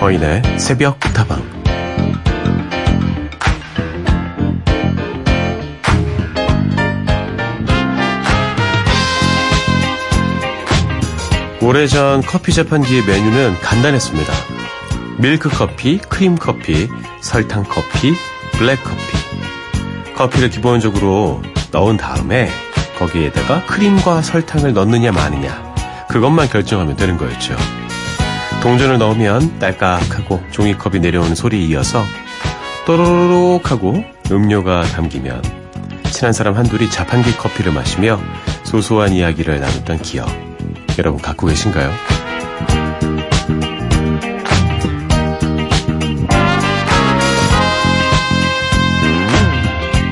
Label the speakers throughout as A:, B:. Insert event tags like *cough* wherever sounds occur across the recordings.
A: 서인의 새벽 다방 오래전 커피 재판기의 메뉴는 간단했습니다. 밀크 커피, 크림 커피, 설탕 커피, 블랙 커피. 커피를 기본적으로 넣은 다음에 거기에다가 크림과 설탕을 넣느냐 마느냐 그것만 결정하면 되는 거였죠. 동전을 넣으면 딸깍하고 종이컵이 내려오는 소리에 이어서 또로록 하고 음료가 담기면 친한 사람 한둘이 자판기 커피를 마시며 소소한 이야기를 나눴던 기억 여러분 갖고 계신가요?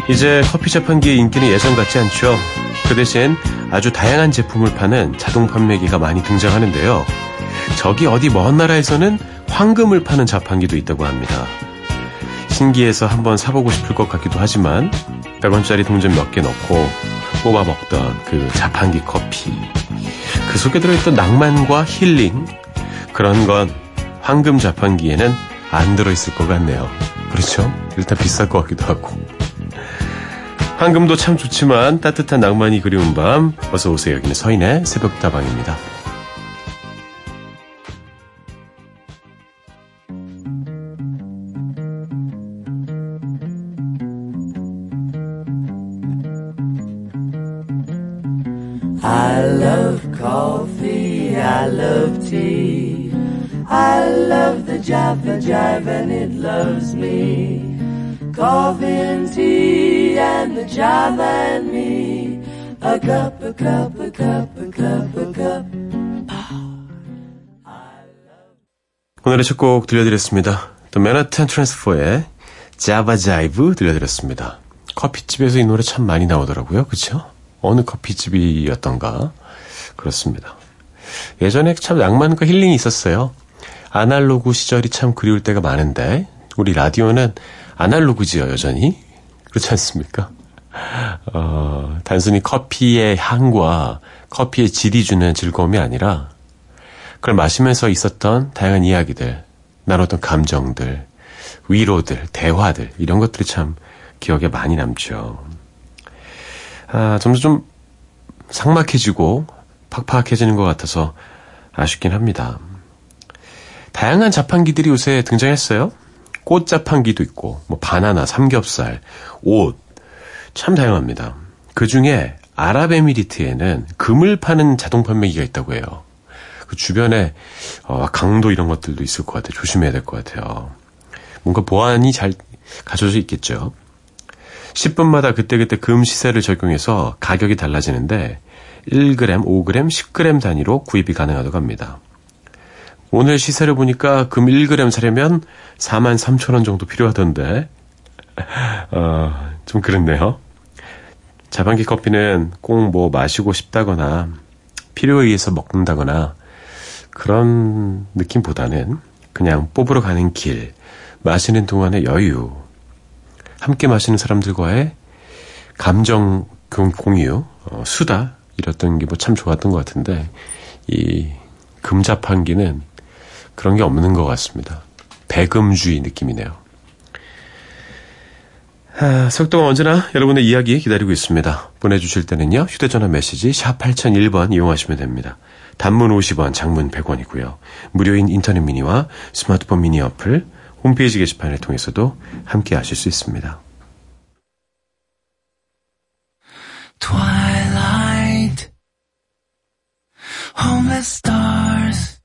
A: 이제 커피 자판기의 인기는 예전 같지 않죠. 그 대신 아주 다양한 제품을 파는 자동 판매기가 많이 등장하는데요. 저기 어디 먼 나라에서는 황금을 파는 자판기도 있다고 합니다. 신기해서 한번 사보고 싶을 것 같기도 하지만 100원짜리 동전 몇 개 넣고 뽑아 먹던 그 자판기 커피 그 속에 들어있던 낭만과 힐링 그런 건 황금 자판기에는 안 들어있을 것 같네요. 그렇죠? 일단 비쌀 것 같기도 하고 황금도 참 좋지만 따뜻한 낭만이 그리운 밤 어서 오세요. 여기는 서인의 새벽다방입니다. Me. Coffee and tea and the Java and me, a cup, a cup, a cup, a cup, a cup. 오늘의 첫 곡 들려드렸습니다. The Manhattan Transfer의 Java Jive 들려드렸습니다. 커피집에서 이 노래 참 많이 나오더라고요. 그쵸? 어느 커피집이었던가. 그렇습니다. 예전에 참 낭만과 힐링이 있었어요. 아날로그 시절이 참 그리울 때가 많은데, 우리 라디오는 아날로그지요, 여전히. 그렇지 않습니까? 어, 단순히 커피의 향과 커피의 질이 주는 즐거움이 아니라, 그걸 마시면서 있었던 다양한 이야기들, 나눴던 감정들, 위로들, 대화들, 이런 것들이 참 기억에 많이 남죠. 아, 점점 좀 삭막해지고 팍팍해지는 것 같아서 아쉽긴 합니다. 다양한 자판기들이 요새 등장했어요. 꽃 자판기도 있고, 뭐 바나나, 삼겹살, 옷, 참 다양합니다. 그 중에 아랍에미리트에는 금을 파는 자동 판매기가 있다고 해요. 그 주변에 어, 강도 이런 것들도 있을 것 같아요. 조심해야 될 것 같아요. 뭔가 보안이 잘 갖춰져 있겠죠. 10분마다 그때그때 금 시세를 적용해서 가격이 달라지는데 1g, 5g, 10g 단위로 구입이 가능하다고 합니다. 오늘 시세를 보니까 금 1g 사려면 4만 3천 원 정도 필요하던데 *laughs* 어, 좀 그렇네요. 자판기 커피는 꼭 뭐 마시고 싶다거나 필요에 의해서 먹는다거나 그런 느낌보다는 그냥 뽑으러 가는 길, 마시는 동안의 여유, 함께 마시는 사람들과의 감정 공유, 어, 수다 이랬던 게 뭐 참 좋았던 것 같은데 이 금자판기는 그런 게 없는 것 같습니다. 배금주의 느낌이네요. 아, 석동은 언제나 여러분의 이야기 기다리고 있습니다. 보내주실 때는요. 휴대전화 메시지 샵 8001번 이용하시면 됩니다. 단문 50원, 장문 100원이고요. 무료인 인터넷 미니와 스마트폰 미니 어플, 홈페이지 게시판을 통해서도 함께 하실 수 있습니다. Twilight, homeless stars,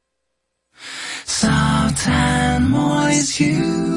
A: soft and moist you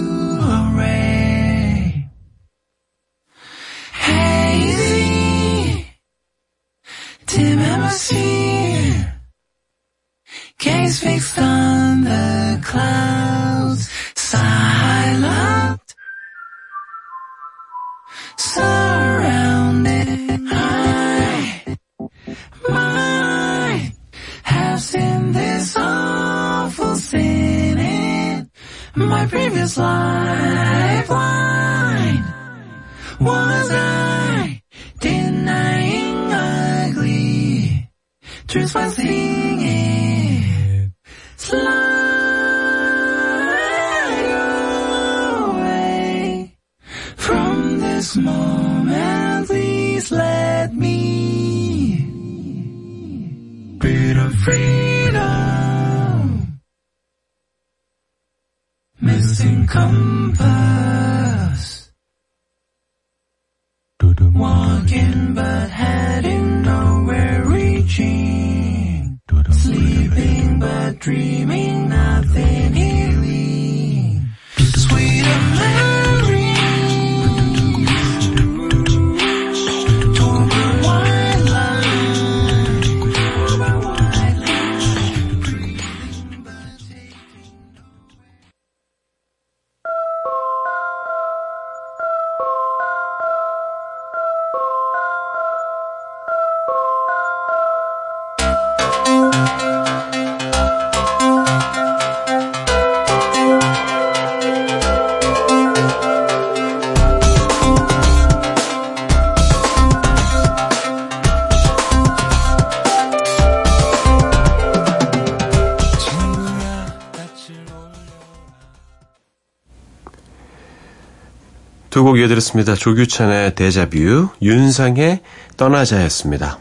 A: 곡 이어드렸습니다. 조규찬의 데자뷰, 윤상의 떠나자였습니다.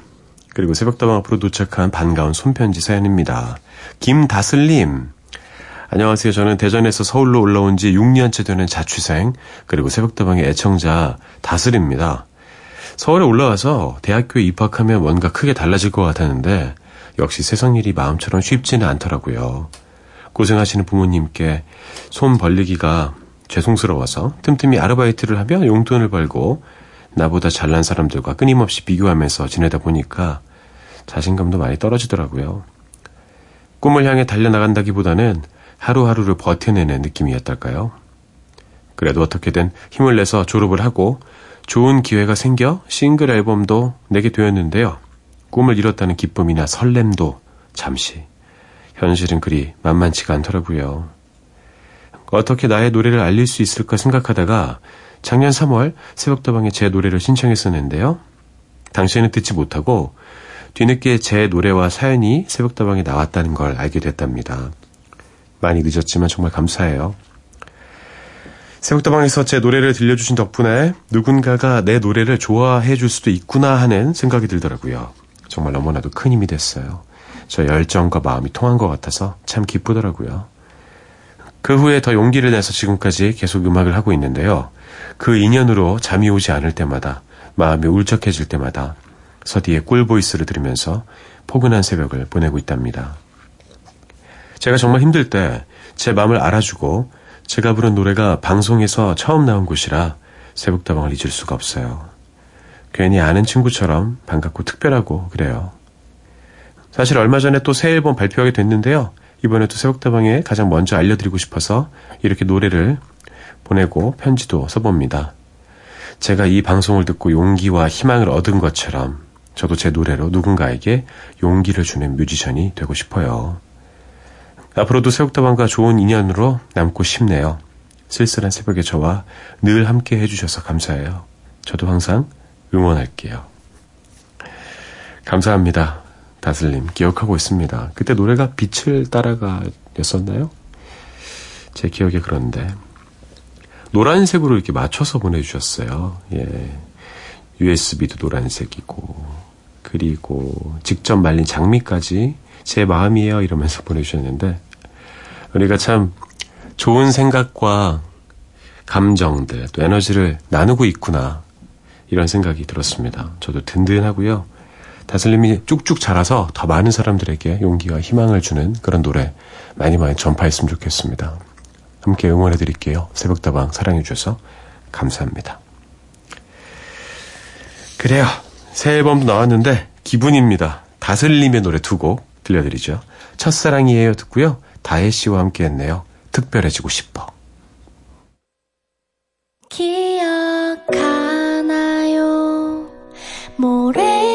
A: 그리고 새벽다방 앞으로 도착한 반가운 손편지 사연입니다. 김다슬님. 안녕하세요. 저는 대전에서 서울로 올라온 지 6년째 되는 자취생, 그리고 새벽다방의 애청자 다슬입니다. 서울에 올라와서 대학교에 입학하면 뭔가 크게 달라질 것 같았는데, 역시 세상 일이 마음처럼 쉽지는 않더라고요. 고생하시는 부모님께 손 벌리기가 죄송스러워서 틈틈이 아르바이트를 하며 용돈을 벌고 나보다 잘난 사람들과 끊임없이 비교하면서 지내다 보니까 자신감도 많이 떨어지더라고요. 꿈을 향해 달려나간다기보다는 하루하루를 버텨내는 느낌이었달까요? 그래도 어떻게든 힘을 내서 졸업을 하고 좋은 기회가 생겨 싱글 앨범도 내게 되었는데요. 꿈을 이뤘다는 기쁨이나 설렘도 잠시 현실은 그리 만만치가 않더라고요. 어떻게 나의 노래를 알릴 수 있을까 생각하다가 작년 3월 새벽다방에 제 노래를 신청했었는데요. 당시에는 듣지 못하고 뒤늦게 제 노래와 사연이 새벽다방에 나왔다는 걸 알게 됐답니다. 많이 늦었지만 정말 감사해요. 새벽다방에서 제 노래를 들려주신 덕분에 누군가가 내 노래를 좋아해 줄 수도 있구나 하는 생각이 들더라고요. 정말 너무나도 큰 힘이 됐어요. 저 열정과 마음이 통한 것 같아서 참 기쁘더라고요. 그 후에 더 용기를 내서 지금까지 계속 음악을 하고 있는데요. 그 인연으로 잠이 오지 않을 때마다, 마음이 울적해질 때마다 서디의 꿀보이스를 들으면서 포근한 새벽을 보내고 있답니다. 제가 정말 힘들 때 제 마음을 알아주고 제가 부른 노래가 방송에서 처음 나온 곳이라 새벽다방을 잊을 수가 없어요. 괜히 아는 친구처럼 반갑고 특별하고 그래요. 사실 얼마 전에 또 새 앨범 발표하게 됐는데요. 이번에도 새벽다방에 가장 먼저 알려드리고 싶어서 이렇게 노래를 보내고 편지도 써봅니다. 제가 이 방송을 듣고 용기와 희망을 얻은 것처럼 저도 제 노래로 누군가에게 용기를 주는 뮤지션이 되고 싶어요. 앞으로도 새벽다방과 좋은 인연으로 남고 싶네요. 쓸쓸한 새벽에 저와 늘 함께 해주셔서 감사해요. 저도 항상 응원할게요. 감사합니다. 다슬님, 기억하고 있습니다. 그때 노래가 빛을 따라가 였었나요? 제 기억에 그런데. 노란색으로 이렇게 맞춰서 보내주셨어요. 예. USB도 노란색이고, 그리고 직접 말린 장미까지 제 마음이에요. 이러면서 보내주셨는데, 우리가 참 좋은 생각과 감정들, 또 에너지를 나누고 있구나. 이런 생각이 들었습니다. 저도 든든하고요. 다슬님이 쭉쭉 자라서 더 많은 사람들에게 용기와 희망을 주는 그런 노래 많이 많이 전파했으면 좋겠습니다. 함께 응원해 드릴게요. 새벽다방 사랑해 주셔서 감사합니다. 그래요. 새 앨범도 나왔는데 기분입니다. 다슬님의 노래 두 곡 들려드리죠. 첫사랑이에요 듣고요. 다혜 씨와 함께 했네요. 특별해지고 싶어.
B: 기억하나요? 모래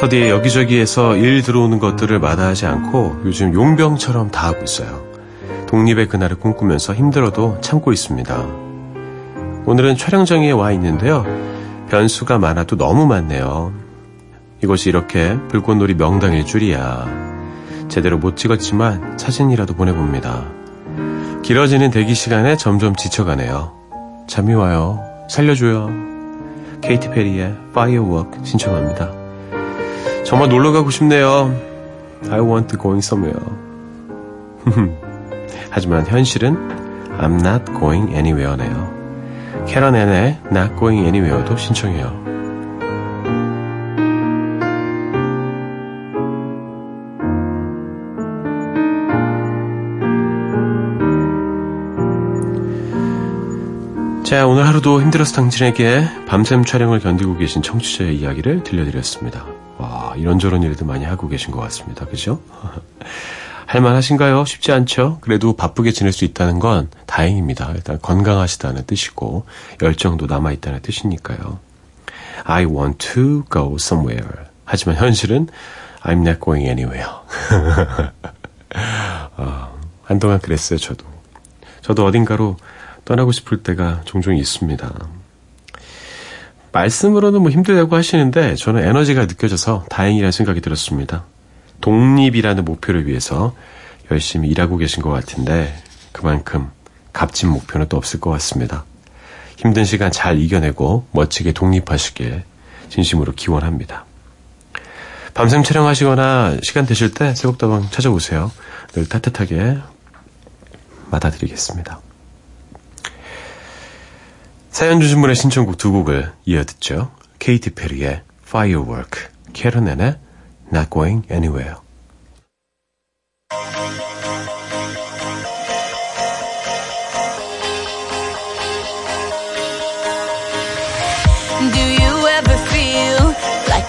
A: 서디에 여기저기에서 일 들어오는 것들을 마다하지 않고 요즘 용병처럼 다 하고 있어요. 독립의 그날을 꿈꾸면서 힘들어도 참고 있습니다. 오늘은 촬영장에 와 있는데요. 변수가 많아도 너무 많네요. 이것이 이렇게 불꽃놀이 명당일 줄이야. 제대로 못 찍었지만 사진이라도 보내봅니다. 길어지는 대기 시간에 점점 지쳐가네요. 잠이 와요. 살려줘요. 케이티 페리의 Firework 신청합니다. 정말 놀러 가고 싶네요. I want going somewhere. *laughs* 하지만 현실은 I'm not going anywhere네요. 캐런 앤의 Not going anywhere도 신청해요. 자, 오늘 하루도 힘들어서 당신에게 밤샘 촬영을 견디고 계신 청취자의 이야기를 들려드렸습니다. 와, 이런저런 일도 많이 하고 계신 것 같습니다. 그죠? *laughs* 할만하신가요? 쉽지 않죠? 그래도 바쁘게 지낼 수 있다는 건 다행입니다. 일단 건강하시다는 뜻이고, 열정도 남아있다는 뜻이니까요. I want to go somewhere. 하지만 현실은 I'm not going anywhere. *laughs* 어, 한동안 그랬어요, 저도. 저도 어딘가로 떠나고 싶을 때가 종종 있습니다. 말씀으로는 뭐 힘들다고 하시는데 저는 에너지가 느껴져서 다행이라는 생각이 들었습니다. 독립이라는 목표를 위해서 열심히 일하고 계신 것 같은데 그만큼 값진 목표는 또 없을 것 같습니다. 힘든 시간 잘 이겨내고 멋지게 독립하시길 진심으로 기원합니다. 밤샘 촬영하시거나 시간 되실 때 새곡다방 찾아오세요. 늘 따뜻하게 받아드리겠습니다. 사연 주신 분의 신청곡 두 곡을 이어 듣죠. 케이티 페리의 Firework, 캐런앤의 Not Going Anywhere.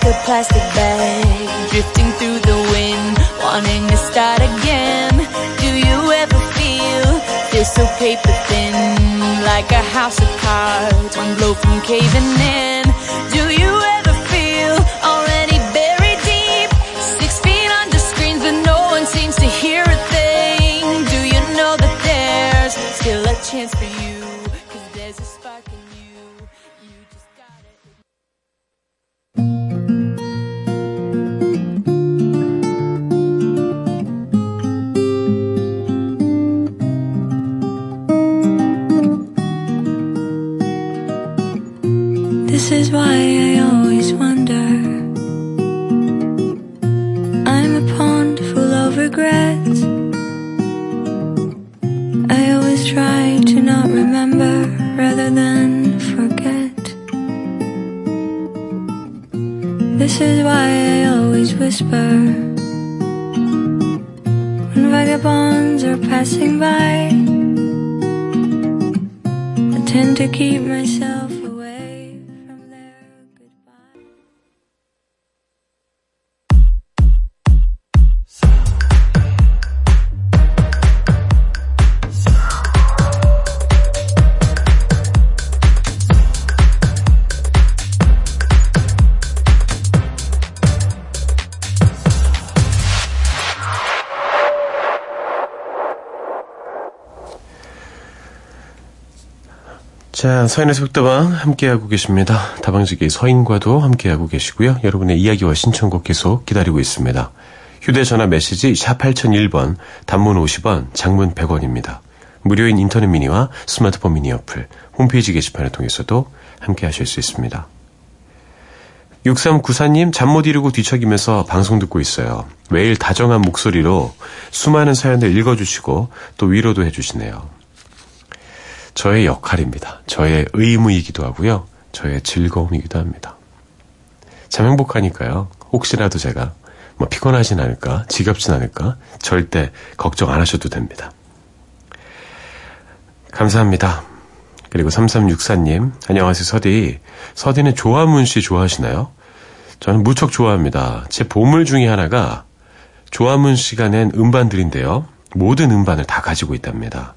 C: A plastic bag drifting through the wind, wanting to start again? This so paper thin, like a house of cards, one blow from caving in? Do you ever feel already buried deep, six feet under screens, but no one seems to hear a thing? Do you know that there's still a chance for you? 'Cause there's a spark in you. You just gotta.
B: This is why I always wonder. I'm a pond full of regrets. I always try to not remember rather than forget. This is why I always whisper. When vagabonds are passing by, I tend to keep myself
A: 자, 서인의 속다방 함께하고 계십니다. 다방지기 서인과도 함께하고 계시고요. 여러분의 이야기와 신청곡 계속 기다리고 있습니다. 휴대전화 메시지 샵 8001번, 단문 50원, 장문 100원입니다. 무료인 인터넷 미니와 스마트폰 미니 어플, 홈페이지 게시판을 통해서도 함께하실 수 있습니다. 6394님 잠 못 이루고 뒤척이면서 방송 듣고 있어요. 매일 다정한 목소리로 수많은 사연을 읽어주시고 또 위로도 해주시네요. 저의 역할입니다. 저의 의무이기도 하고요. 저의 즐거움이기도 합니다. 참 행복하니까요. 혹시라도 제가 뭐 피곤하진 않을까, 지겹진 않을까, 절대 걱정 안 하셔도 됩니다. 감사합니다. 그리고 3364님, 안녕하세요, 서디. 서디는 조화문 씨 좋아하시나요? 저는 무척 좋아합니다. 제 보물 중에 하나가 조화문 씨가 낸 음반들인데요. 모든 음반을 다 가지고 있답니다.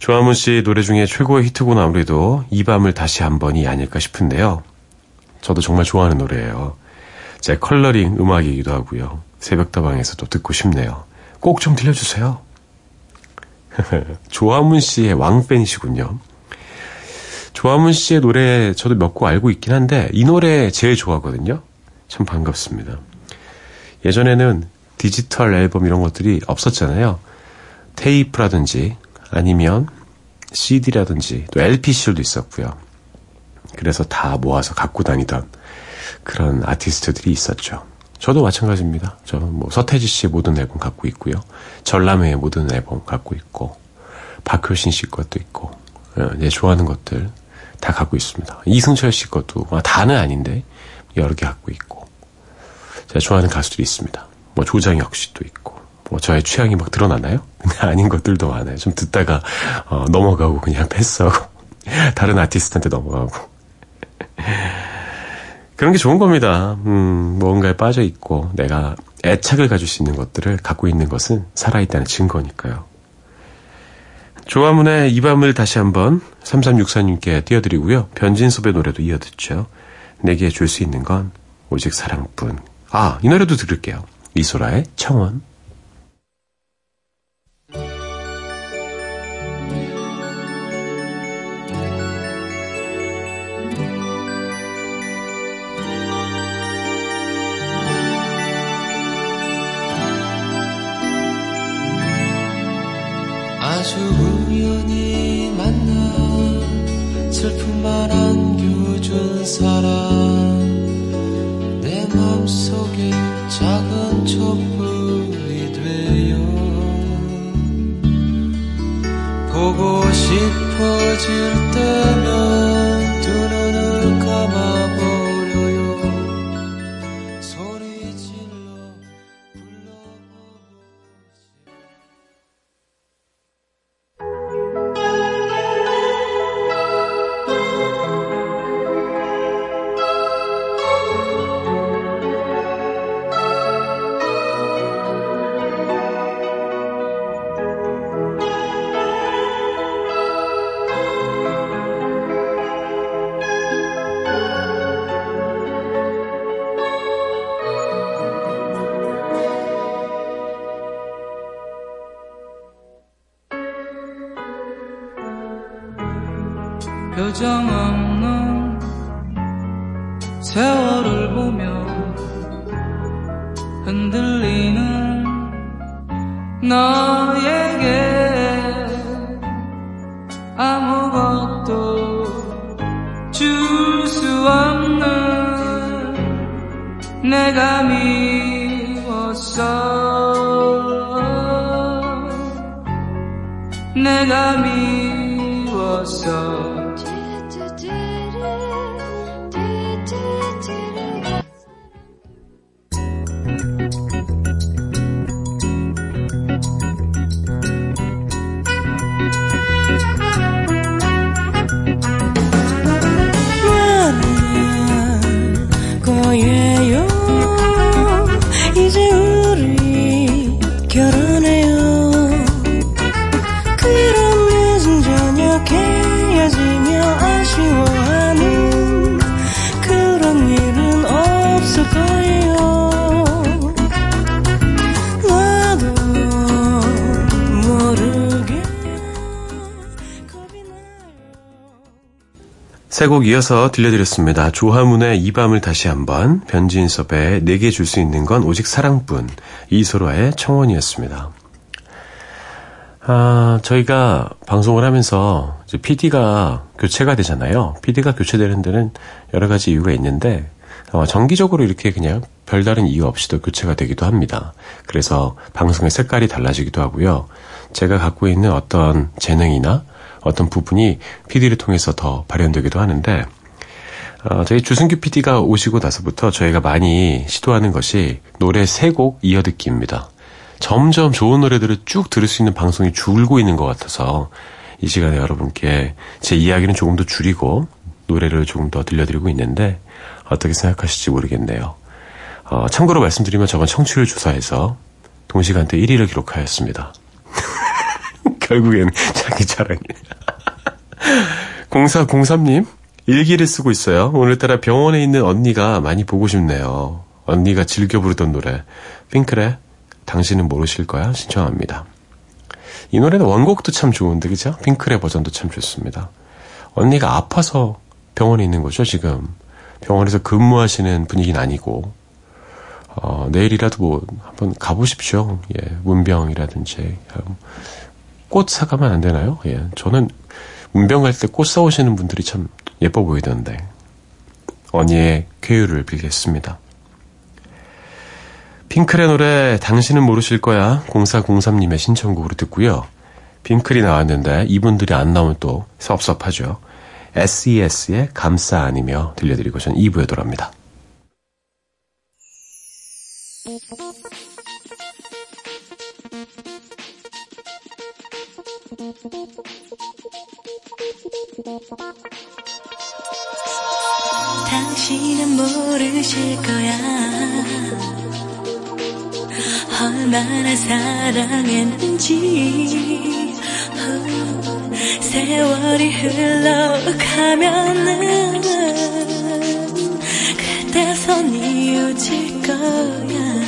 A: 조화문 씨 노래 중에 최고의 히트곡은 아무래도 이 밤을 다시 한 번이 아닐까 싶은데요. 저도 정말 좋아하는 노래예요. 제 컬러링 음악이기도 하고요. 새벽다방에서도 듣고 싶네요. 꼭 좀 들려주세요. *laughs* 조화문 씨의 왕팬이시군요. 조화문 씨의 노래 저도 몇 곡 알고 있긴 한데 이 노래 제일 좋아하거든요. 참 반갑습니다. 예전에는 디지털 앨범 이런 것들이 없었잖아요. 테이프라든지 아니면 CD라든지 또 LP 실도 있었고요. 그래서 다 모아서 갖고 다니던 그런 아티스트들이 있었죠. 저도 마찬가지입니다. 저는 뭐 서태지 씨의 모든 앨범 갖고 있고요. 전람회의 모든 앨범 갖고 있고 박효신 씨 것도 있고 예, 좋아하는 것들 다 갖고 있습니다. 이승철 씨 것도 아, 다는 아닌데 여러 개 갖고 있고 제가 좋아하는 가수들이 있습니다. 뭐 조장혁 씨도 있고 뭐 저의 취향이 막 드러나나요? *laughs* 아닌 것들도 많아요. 좀 듣다가 어, 넘어가고 그냥 패스하고 *laughs* 다른 아티스트한테 넘어가고 *laughs* 그런 게 좋은 겁니다. 음, 뭔가에 빠져 있고 내가 애착을 가질 수 있는 것들을 갖고 있는 것은 살아있다는 증거니까요. 조화문의 이 밤을 다시 한번 3364님께 띄워드리고요. 변진섭의 노래도 이어듣죠. 내게 줄 수 있는 건 오직 사랑뿐. 아, 이 노래도 들을게요. 이소라의 청원.
D: 아주 우연히 만나 슬픔만 안겨준 사람. 내 맘속에 작은 촛불이 되어 보고 싶어질 때면 세
A: 곡 이어서 들려드렸습니다. 조화문의 이 밤을 다시 한번, 변진섭의 내게 줄 수 있는 건 오직 사랑뿐, 이소라의 청원이었습니다. 아, 저희가 방송을 하면서 이제 PD가 교체가 되잖아요. PD가 교체되는 데는 여러 가지 이유가 있는데, 어, 정기적으로 이렇게 그냥 별다른 이유 없이도 교체가 되기도 합니다. 그래서 방송의 색깔이 달라지기도 하고요. 제가 갖고 있는 어떤 재능이나 어떤 부분이 PD를 통해서 더 발현되기도 하는데 어, 저희 주승규 PD가 오시고 나서부터 저희가 많이 시도하는 것이 노래 세 곡 이어듣기입니다. 점점 좋은 노래들을 쭉 들을 수 있는 방송이 줄고 있는 것 같아서 이 시간에 여러분께 제 이야기는 조금 더 줄이고 노래를 조금 더 들려드리고 있는데 어떻게 생각하실지 모르겠네요. 어, 참고로 말씀드리면 저번 청취율 조사에서 동시간대 1위를 기록하였습니다. *laughs* *laughs* 결국엔 자기 자랑이. 0403님, 일기를 쓰고 있어요. 오늘따라 병원에 있는 언니가 많이 보고 싶네요. 언니가 즐겨 부르던 노래, 핑클의 당신은 모르실 거야 신청합니다. 이 노래는 원곡도 참 좋은데, 그죠? 핑클의 버전도 참 좋습니다. 언니가 아파서 병원에 있는 거죠, 지금. 병원에서 근무하시는 분위기는 아니고, 어, 내일이라도 뭐, 한번 가보십시오. 예, 문병이라든지. 꽃 사가면 안 되나요? 예, 저는 문병 갈 때 꽃 사오시는 분들이 참 예뻐 보이던데. 언니의 쾌유를 빌겠습니다. 핑클의 노래 당신은 모르실 거야 0403님의 신청곡으로 듣고요. 핑클이 나왔는데 이분들이 안 나오면 또 섭섭하죠. SES의 감싸 안이며 들려드리고 전 2부에 돌아옵니다.
B: 당신은 모르실 거야. 얼마나 사랑했는지. 후, 세월이 흘러가면은 그때서 이어질 거야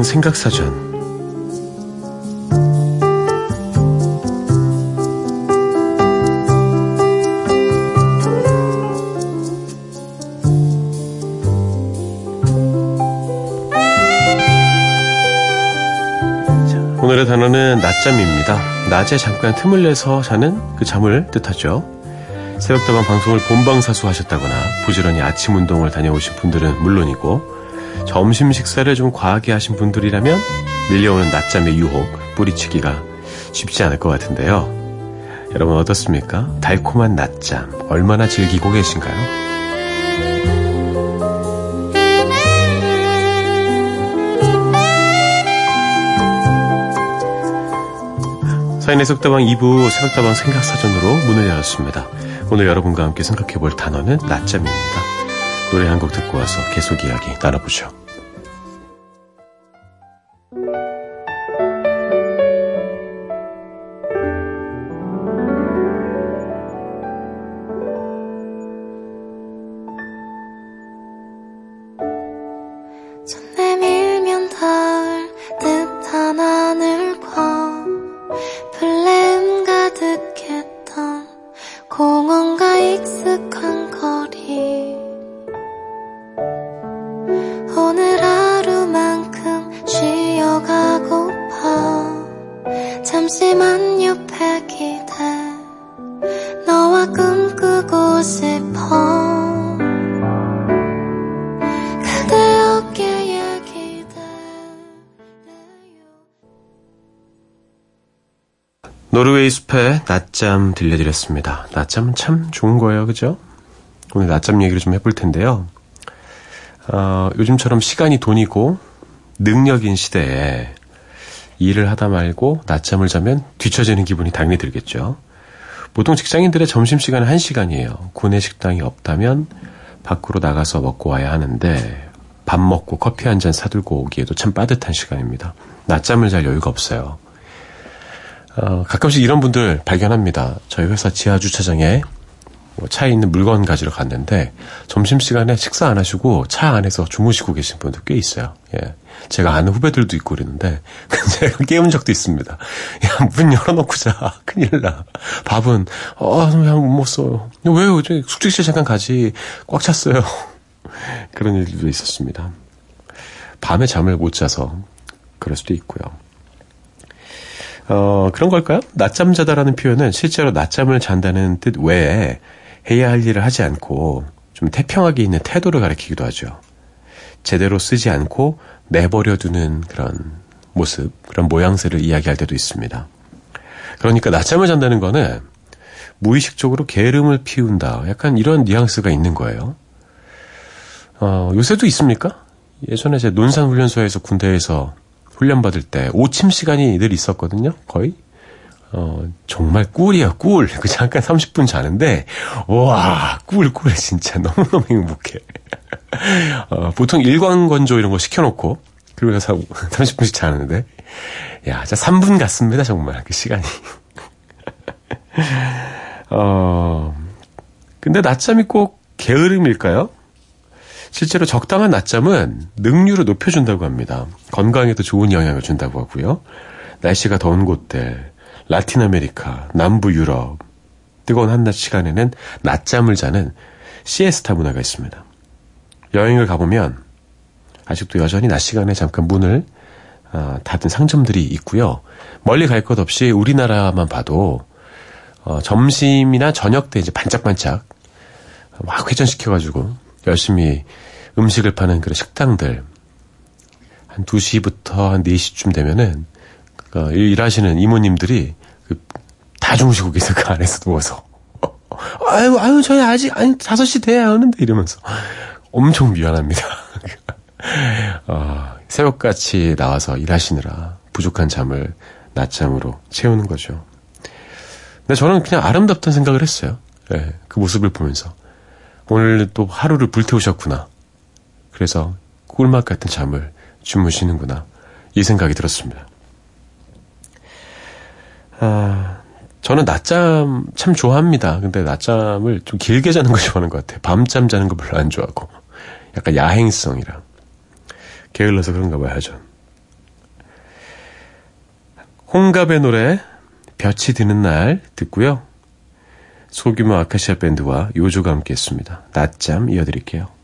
A: 새벽다방 생각사전 오늘의 단어는 낮잠입니다. 낮에 잠깐 틈을 내서 자는 그 잠을 뜻하죠. 새벽다방 방송을 본방사수 하셨다거나 부지런히 아침 운동을 다녀오신 분들은 물론이고 점심 식사를 좀 과하게 하신 분들이라면 밀려오는 낮잠의 유혹 뿌리치기가 쉽지 않을 것 같은데요. 여러분 어떻습니까? 달콤한 낮잠 얼마나 즐기고 계신가요? 사인의 속다방 2부 새벽다방 생각사전으로 문을 열었습니다. 오늘 여러분과 함께 생각해 볼 단어는 낮잠입니다. 노래 한 곡 듣고 와서 계속 이야기 나눠보죠. 노르웨이 숲의 낮잠 들려드렸습니다. 낮잠은 참 좋은 거예요, 그죠? 오늘 낮잠 얘기를 좀 해볼 텐데요. 어, 요즘처럼 시간이 돈이고 능력인 시대에 일을 하다 말고 낮잠을 자면 뒤처지는 기분이 당연히 들겠죠. 보통 직장인들의 점심시간은 1시간이에요. 구내 식당이 없다면 밖으로 나가서 먹고 와야 하는데 밥 먹고 커피 한 잔 사들고 오기에도 참 빠듯한 시간입니다. 낮잠을 잘 여유가 없어요. 어, 가끔씩 이런 분들 발견합니다. 저희 회사 지하 주차장에 뭐 차에 있는 물건 가지러 갔는데 점심시간에 식사 안 하시고 차 안에서 주무시고 계신 분들 꽤 있어요. 예. 제가 아는 후배들도 있고 그러는데 *laughs* 제가 깨운 적도 있습니다. 야, 문 열어놓고 자. *laughs* 큰일 나. 밥은 어, 그냥 못 써요. 왜요? 저 숙직실 잠깐 가지. 꽉 찼어요. *laughs* 그런 일도 있었습니다. 밤에 잠을 못 자서 그럴 수도 있고요. 어, 그런 걸까요? 낮잠 자다라는 표현은 실제로 낮잠을 잔다는 뜻 외에 해야 할 일을 하지 않고 좀 태평하게 있는 태도를 가리키기도 하죠. 제대로 쓰지 않고 내버려 두는 그런 모습, 그런 모양새를 이야기할 때도 있습니다. 그러니까 낮잠을 잔다는 거는 무의식적으로 게으름을 피운다. 약간 이런 뉘앙스가 있는 거예요. 어, 요새도 있습니까? 예전에 제 논산훈련소에서 군대에서 훈련 받을 때 오침 시간이 늘 있었거든요. 거의. 어, 정말 꿀이야, 꿀. 그 잠깐 30분 자는데, 와, 꿀, 꿀. 진짜 너무너무 행복해. 어, 보통 일광건조 이런 거 시켜놓고, 그리고 나서 30분씩 자는데, 야, 진짜 3분 같습니다, 정말. 그 시간이. *laughs* 어, 근데 낮잠이 꼭 게으름일까요? 실제로 적당한 낮잠은 능률을 높여준다고 합니다. 건강에도 좋은 영향을 준다고 하고요. 날씨가 더운 곳들, 라틴 아메리카, 남부 유럽, 뜨거운 한낮 시간에는 낮잠을 자는 시에스타 문화가 있습니다. 여행을 가보면 아직도 여전히 낮 시간에 잠깐 문을 어, 닫은 상점들이 있고요. 멀리 갈 것 없이 우리나라만 봐도 어, 점심이나 저녁 때 이제 반짝반짝 막 회전시켜가지고 열심히 음식을 파는 그런 식당들 한 2시부터 한 4시쯤 되면은 그 일하시는 이모님들이 그 다 주무시고 계세요. 그 안에서 누워서. *laughs* 아유, 아유, 저희 아직, 아니, 5시 돼야 하는데 이러면서 엄청 미안합니다. *laughs* 어, 새벽같이 나와서 일하시느라 부족한 잠을 낮잠으로 채우는 거죠. 근데 저는 그냥 아름답다는 생각을 했어요. 예, 그 모습을 보면서. 오늘 또 하루를 불태우셨구나. 그래서 꿀맛 같은 잠을 주무시는구나. 이 생각이 들었습니다. 아, 저는 낮잠 참 좋아합니다. 근데 낮잠을 좀 길게 자는 걸 *laughs* 좋아하는 것 같아요. 밤잠 자는 거 별로 안 좋아하고. 약간 야행성이라. 게을러서 그런가 봐요, 전. 홍갑의 노래, 볕이 드는 날 듣고요. 소규모 아카시아 밴드와 요조가 함께 했습니다. 낮잠 이어드릴게요.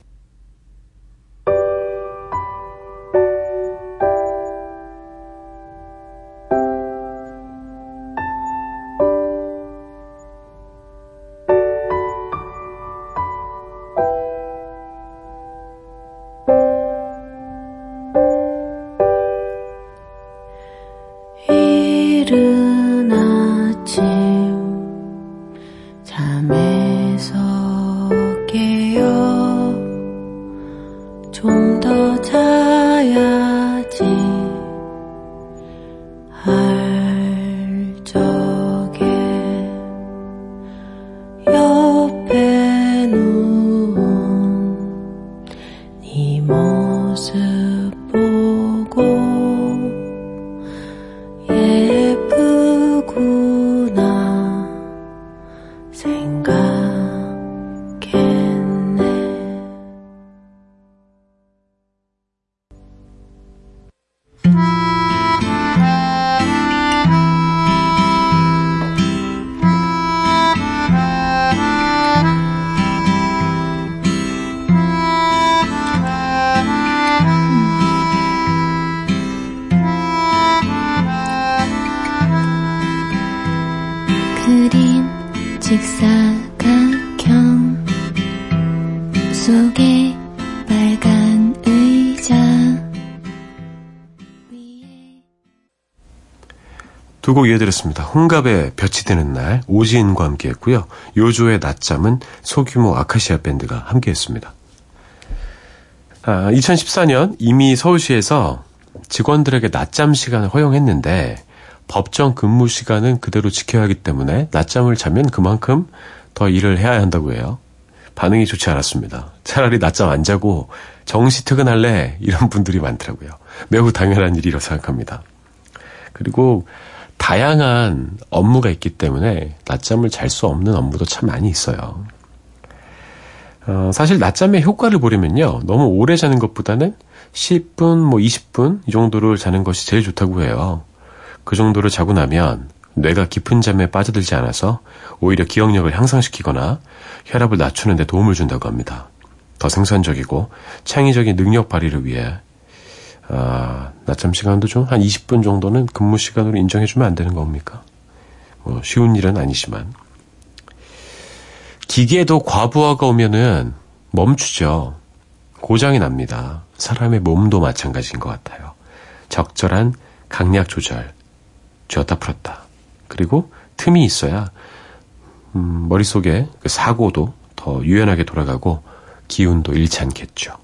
A: 두 곡 이어드렸습니다. 홍갑의 볕이 되는 날, 오지인과 함께 했고요. 요조의 낮잠은 소규모 아카시아 밴드가 함께 했습니다. 아, 2014년 이미 서울시에서 직원들에게 낮잠 시간을 허용했는데 법정 근무 시간은 그대로 지켜야 하기 때문에 낮잠을 자면 그만큼 더 일을 해야 한다고 해요. 반응이 좋지 않았습니다. 차라리 낮잠 안 자고 정시 퇴근할래 이런 분들이 많더라고요. 매우 당연한 일이라고 생각합니다. 그리고 다양한 업무가 있기 때문에 낮잠을 잘 수 없는 업무도 참 많이 있어요. 어, 사실 낮잠의 효과를 보려면요. 너무 오래 자는 것보다는 10분, 뭐 20분 이 정도를 자는 것이 제일 좋다고 해요. 그 정도를 자고 나면 뇌가 깊은 잠에 빠져들지 않아서 오히려 기억력을 향상시키거나 혈압을 낮추는 데 도움을 준다고 합니다. 더 생산적이고 창의적인 능력 발휘를 위해 아, 낮잠 시간도 좀 한 20분 정도는 근무 시간으로 인정해주면 안 되는 겁니까? 뭐 쉬운 일은 아니지만 기계도 과부하가 오면은 멈추죠. 고장이 납니다. 사람의 몸도 마찬가지인 것 같아요. 적절한 강약 조절, 쥐었다 풀었다. 그리고 틈이 있어야 음, 머릿속에 그 사고도 더 유연하게 돌아가고 기운도 잃지 않겠죠.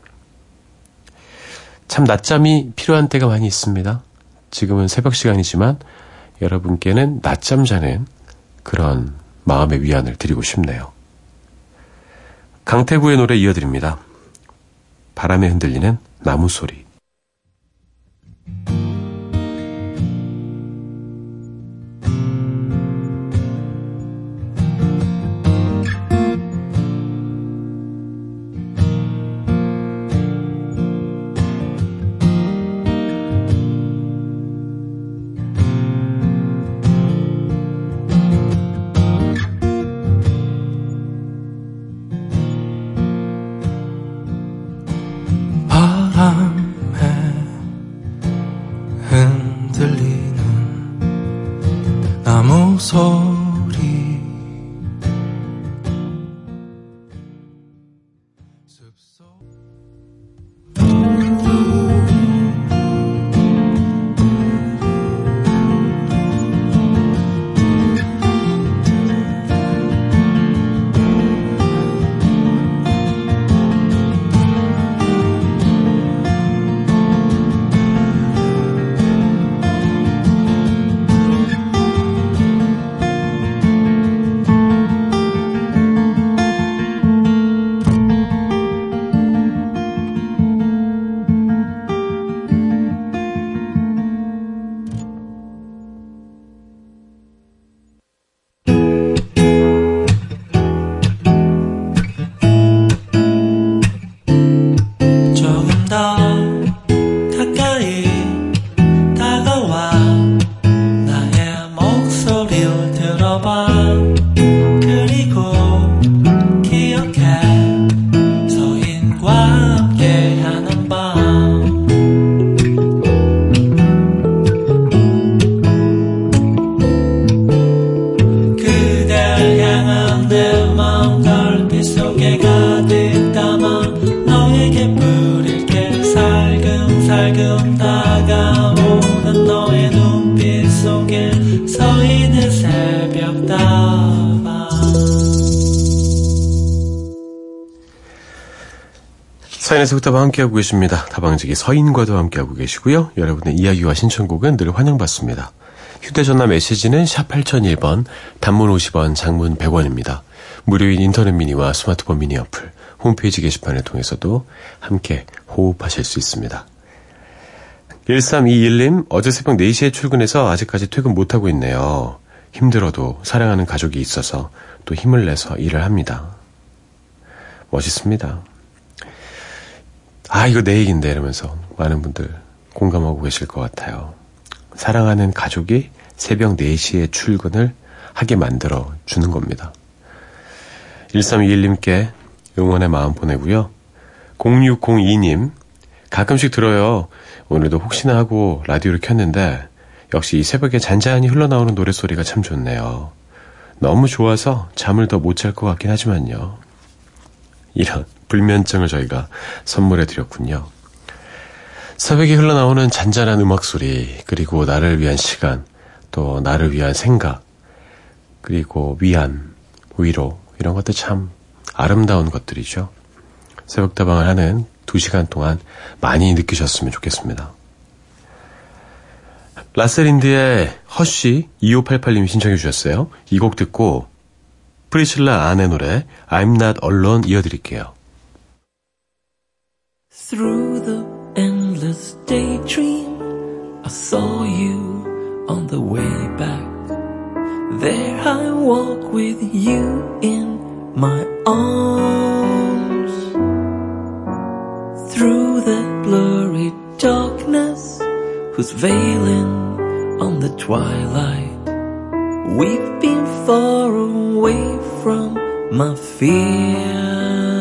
A: 참 낮잠이 필요한 때가 많이 있습니다. 지금은 새벽 시간이지만 여러분께는 낮잠 자는 그런 마음의 위안을 드리고 싶네요. 강태구의 노래 이어드립니다. 바람에 흔들리는 나무 소리.
E: 숲
A: 사인에서 부터 함께하고 계십니다. 다방지기 서인과도 함께하고 계시고요. 여러분의 이야기와 신청곡은 늘 환영받습니다. 휴대전화 메시지는 샵 8001번, 단문 50원, 장문 100원입니다. 무료인 인터넷 미니와 스마트폰 미니 어플, 홈페이지 게시판을 통해서도 함께 호흡하실 수 있습니다. 1321님, 어제 새벽 4시에 출근해서 아직까지 퇴근 못하고 있네요. 힘들어도 사랑하는 가족이 있어서 또 힘을 내서 일을 합니다. 멋있습니다. 아, 이거 내 얘기인데, 이러면서 많은 분들 공감하고 계실 것 같아요. 사랑하는 가족이 새벽 4시에 출근을 하게 만들어 주는 겁니다. 1321님께 응원의 마음 보내고요. 0602님, 가끔씩 들어요. 오늘도 혹시나 하고 라디오를 켰는데, 역시 이 새벽에 잔잔히 흘러나오는 노래소리가 참 좋네요. 너무 좋아서 잠을 더 못 잘 것 같긴 하지만요. 이런 불면증을 저희가 선물해 드렸군요. 새벽에 흘러나오는 잔잔한 음악 소리, 그리고 나를 위한 시간, 또 나를 위한 생각, 그리고 위안, 위로, 이런 것들 참 아름다운 것들이죠. 새벽다방을 하는 두 시간 동안 많이 느끼셨으면 좋겠습니다. 라셀인드의 허쉬 2588님이 신청해 주셨어요. 이 곡 듣고 프리실라 안의 노래 I'm Not Alone 이어드릴게요.
E: Through the endless daydream, I saw you on the way back. There I walk with you in my arms. Through the blurry darkness, who's veiling on the twilight. We've been far away from my fears.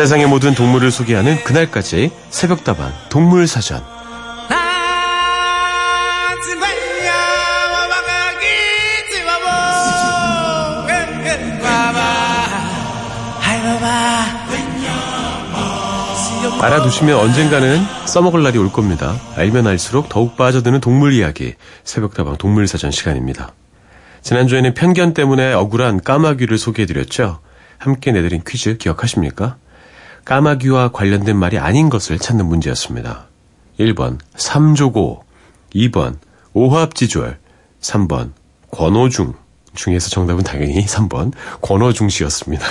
A: 세상의 모든 동물을 소개하는 그날까지 새벽다방 동물사전 알아두시면 언젠가는 써먹을 날이 올 겁니다. 알면 알수록 더욱 빠져드는 동물 이야기 새벽다방 동물사전 시간입니다. 지난주에는 편견 때문에 억울한 까마귀를 소개해드렸죠. 함께 내드린 퀴즈 기억하십니까? 까마귀와 관련된 말이 아닌 것을 찾는 문제였습니다. 1번 삼조고 2번 오합지졸 3번 권오중 중에서 정답은 당연히 *laughs* 3번 권오중 씨였습니다.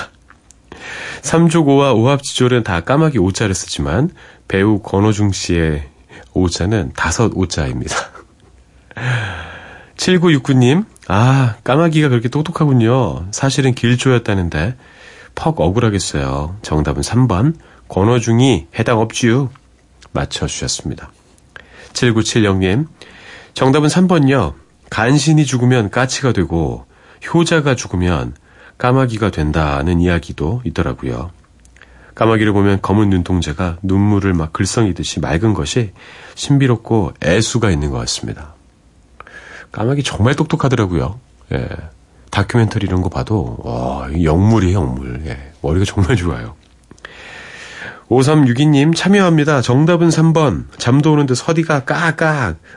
A: 삼조고와 오합지졸은 다 까마귀 오자를 쓰지만 배우 권오중 씨의 오자는 다섯 오자입니다. *laughs* 7969님, 아, 까마귀가 그렇게 똑똑하군요. 사실은 길조였다는데, 퍽 억울하겠어요. 정답은 3번, 권오중이 해당 없지요. 맞춰주셨습니다. 7970님, 정답은 3번요. 간신히 죽으면 까치가 되고, 효자가 죽으면 까마귀가 된다는 이야기도 있더라고요. 까마귀를 보면 검은 눈동자가 눈물을 막 글썽이듯이 맑은 것이 신비롭고 애수가 있는 것 같습니다. 까마귀 정말 똑똑하더라고요. 예. 다큐멘터리 이런 거 봐도, 와, 영물이에요, 영물. 예. 머리가 정말 좋아요. 5362님 참여합니다. 정답은 3번. 잠도 오는데 서디가 까악,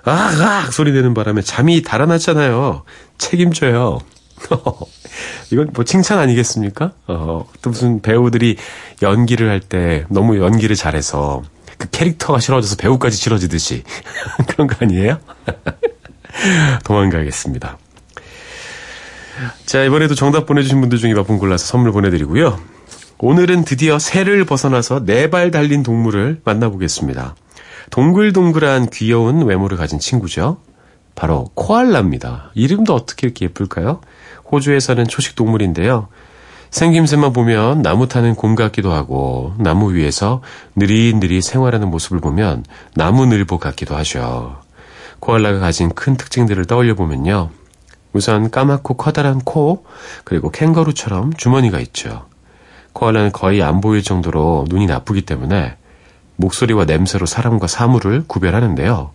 A: 아악 소리 내는 바람에 잠이 달아났잖아요. 책임져요. *laughs* 이건 뭐 칭찬 아니겠습니까? 어, 또 무슨 배우들이 연기를 할 때 너무 연기를 잘해서 그 캐릭터가 싫어져서 배우까지 싫어지듯이 *laughs* 그런 거 아니에요? *laughs* 도망가겠습니다. 자, 이번에도 정답 보내주신 분들 중에 몇 분 골라서 선물 보내드리고요. 오늘은 드디어 새를 벗어나서 네 발 달린 동물을 만나보겠습니다. 동글동글한 귀여운 외모를 가진 친구죠. 바로 코알라입니다. 이름도 어떻게 이렇게 예쁠까요? 호주에 사는 초식 동물인데요. 생김새만 보면 나무 타는 곰 같기도 하고 나무 위에서 느릿느릿 생활하는 모습을 보면 나무늘보 같기도 하죠. 코알라가 가진 큰 특징들을 떠올려 보면요. 우선 까맣고 커다란 코, 그리고 캥거루처럼 주머니가 있죠. 코알라는 거의 안 보일 정도로 눈이 나쁘기 때문에 목소리와 냄새로 사람과 사물을 구별하는데요.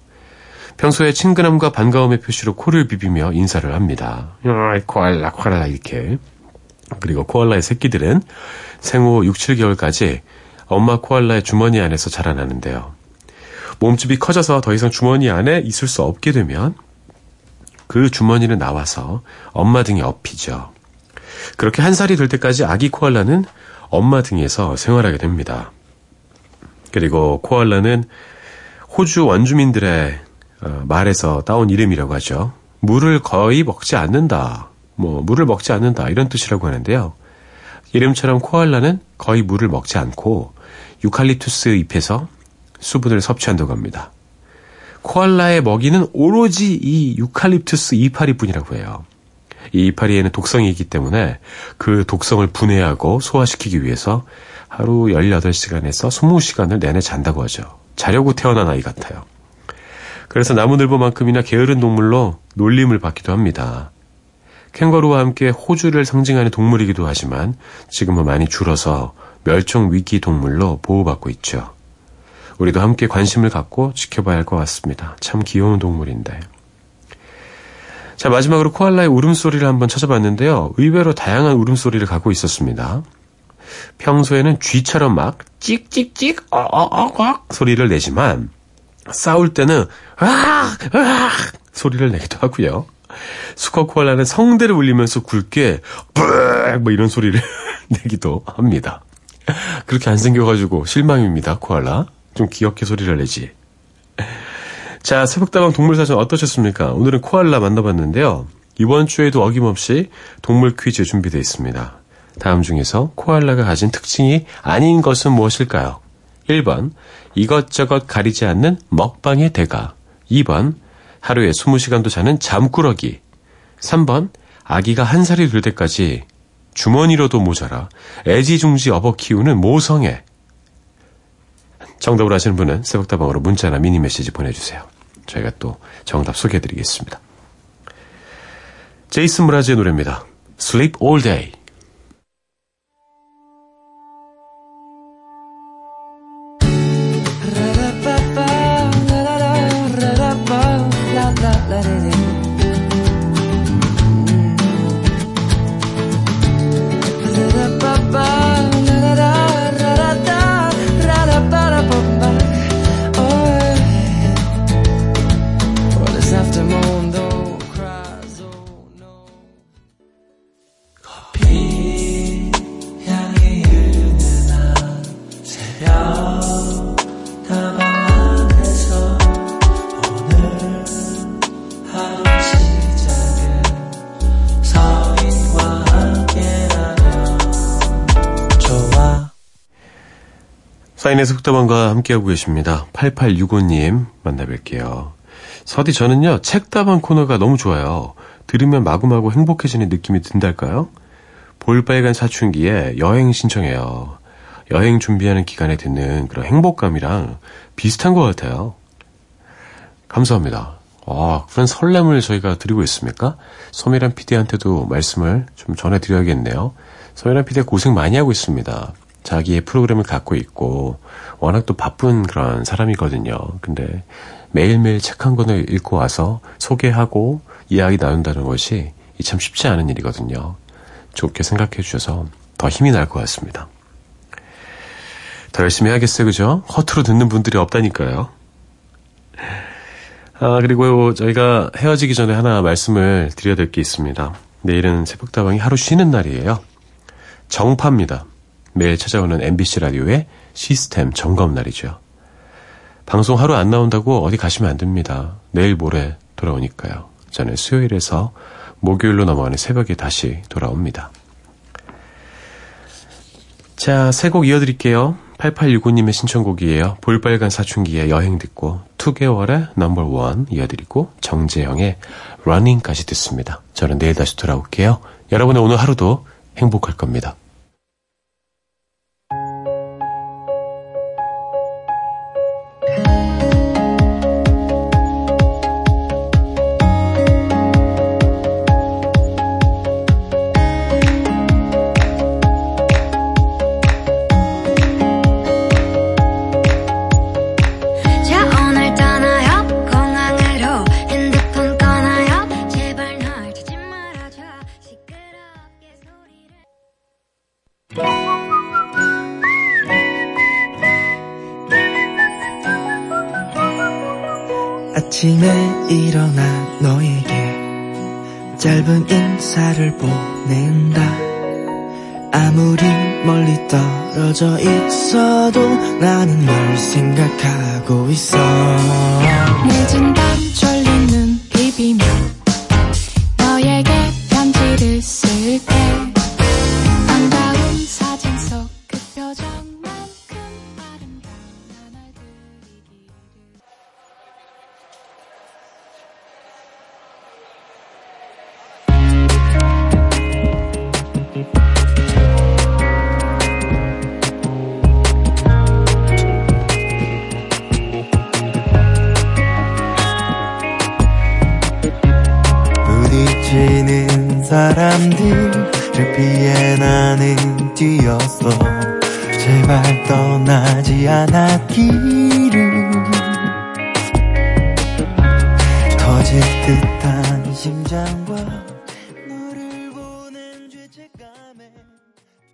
A: 평소에 친근함과 반가움의 표시로 코를 비비며 인사를 합니다. 야, 코알라, 코알라 이렇게. 그리고 코알라의 새끼들은 생후 6, 7개월까지 엄마 코알라의 주머니 안에서 자라나는데요. 몸집이 커져서 더 이상 주머니 안에 있을 수 없게 되면 그 주머니를 나와서 엄마 등에 업히죠. 그렇게 한 살이 될 때까지 아기 코알라는 엄마 등에서 생활하게 됩니다. 그리고 코알라는 호주 원주민들의 어, 말에서 따온 이름이라고 하죠. 물을 거의 먹지 않는다. 뭐 물을 먹지 않는다 이런 뜻이라고 하는데요. 이름처럼 코알라는 거의 물을 먹지 않고 유칼립투스 잎에서 수분을 섭취한다고 합니다. 코알라의 먹이는 오로지 이 유칼립투스 이파리뿐이라고 해요. 이 이파리에는 독성이 있기 때문에 그 독성을 분해하고 소화시키기 위해서 하루 18시간에서 20시간을 내내 잔다고 하죠. 자려고 태어난 아이 같아요. 그래서 나무늘보만큼이나 게으른 동물로 놀림을 받기도 합니다. 캥거루와 함께 호주를 상징하는 동물이기도 하지만 지금은 많이 줄어서 멸종 위기 동물로 보호받고 있죠. 우리도 함께 관심을 갖고 지켜봐야 할 것 같습니다. 참 귀여운 동물인데. 자, 마지막으로 코알라의 울음소리를 한번 찾아봤는데요. 의외로 다양한 울음소리를 갖고 있었습니다. 평소에는 쥐처럼 막 찍찍찍 어어어억 소리를 내지만 싸울 때는 으악 으악 소리를 내기도 하고요. 수컷 코알라는 성대를 울리면서 굵게 뿌뭐 이런 소리를 *laughs* 내기도 합니다. 그렇게 안 생겨가지고 실망입니다, 코알라. 좀 귀엽게 소리를 내지. 자, 새벽다방 동물사전 어떠셨습니까? 오늘은 코알라 만나봤는데요. 이번 주에도 어김없이 동물 퀴즈 준비되어 있습니다. 다음 중에서 코알라가 가진 특징이 아닌 것은 무엇일까요? 1번, 이것저것 가리지 않는 먹방의 대가. 2번, 하루에 20시간도 자는 잠꾸러기. 3번, 아기가 한 살이 될 때까지 주머니로도 모자라 애지중지 업어 키우는 모성애. 정답을 아시는 분은 새벽다방으로 문자나 미니 메시지 보내주세요. 저희가 또 정답 소개해드리겠습니다. 제이슨 무라즈의 노래입니다. Sleep All Day. 속다방과 함께하고 계십니다. 8865님 만나뵐게요. 서디 저는요 책다방 코너가 너무 좋아요. 들으면 마구마구 행복해지는 느낌이 든달까요? 볼빨간 사춘기에 여행 신청해요. 여행 준비하는 기간에 듣는 그런 행복감이랑 비슷한 것 같아요. 감사합니다. 아, 그런 설렘을 저희가 드리고 있습니까? 소미란 PD한테도 말씀을 좀 전해드려야겠네요. 소미란 PD가 고생 많이 하고 있습니다. 자기의 프로그램을 갖고 있고 워낙 또 바쁜 그런 사람이거든요. 근데 매일매일 책 한 권을 읽고 와서 소개하고 이야기 나눈다는 것이 참 쉽지 않은 일이거든요. 좋게 생각해 주셔서 더 힘이 날 것 같습니다. 더 열심히 해야겠어요, 그죠? 허투루 듣는 분들이 없다니까요. 아, 그리고 저희가 헤어지기 전에 하나 말씀을 드려야 될 게 있습니다. 내일은 새벽다방이 하루 쉬는 날이에요. 정파입니다. 매일 찾아오는 MBC 라디오의 시스템 점검 날이죠. 방송 하루 안 나온다고 어디 가시면 안 됩니다. 내일 모레 돌아오니까요. 저는 수요일에서 목요일로 넘어가는 새벽에 다시 돌아옵니다. 자, 새곡 이어드릴게요. 8865님의 신청곡이에요. 볼빨간 사춘기의 여행 듣고 2개월의 넘버원 이어드리고 정재영의 러닝까지 듣습니다. 저는 내일 다시 돌아올게요. 여러분의 오늘 하루도 행복할 겁니다.
E: 아침에 일어나 너에게 짧은 인사를 보낸다. 아무리 멀리 떨어져 있어도 나는 널 생각하고 있어.
F: 늦은 밤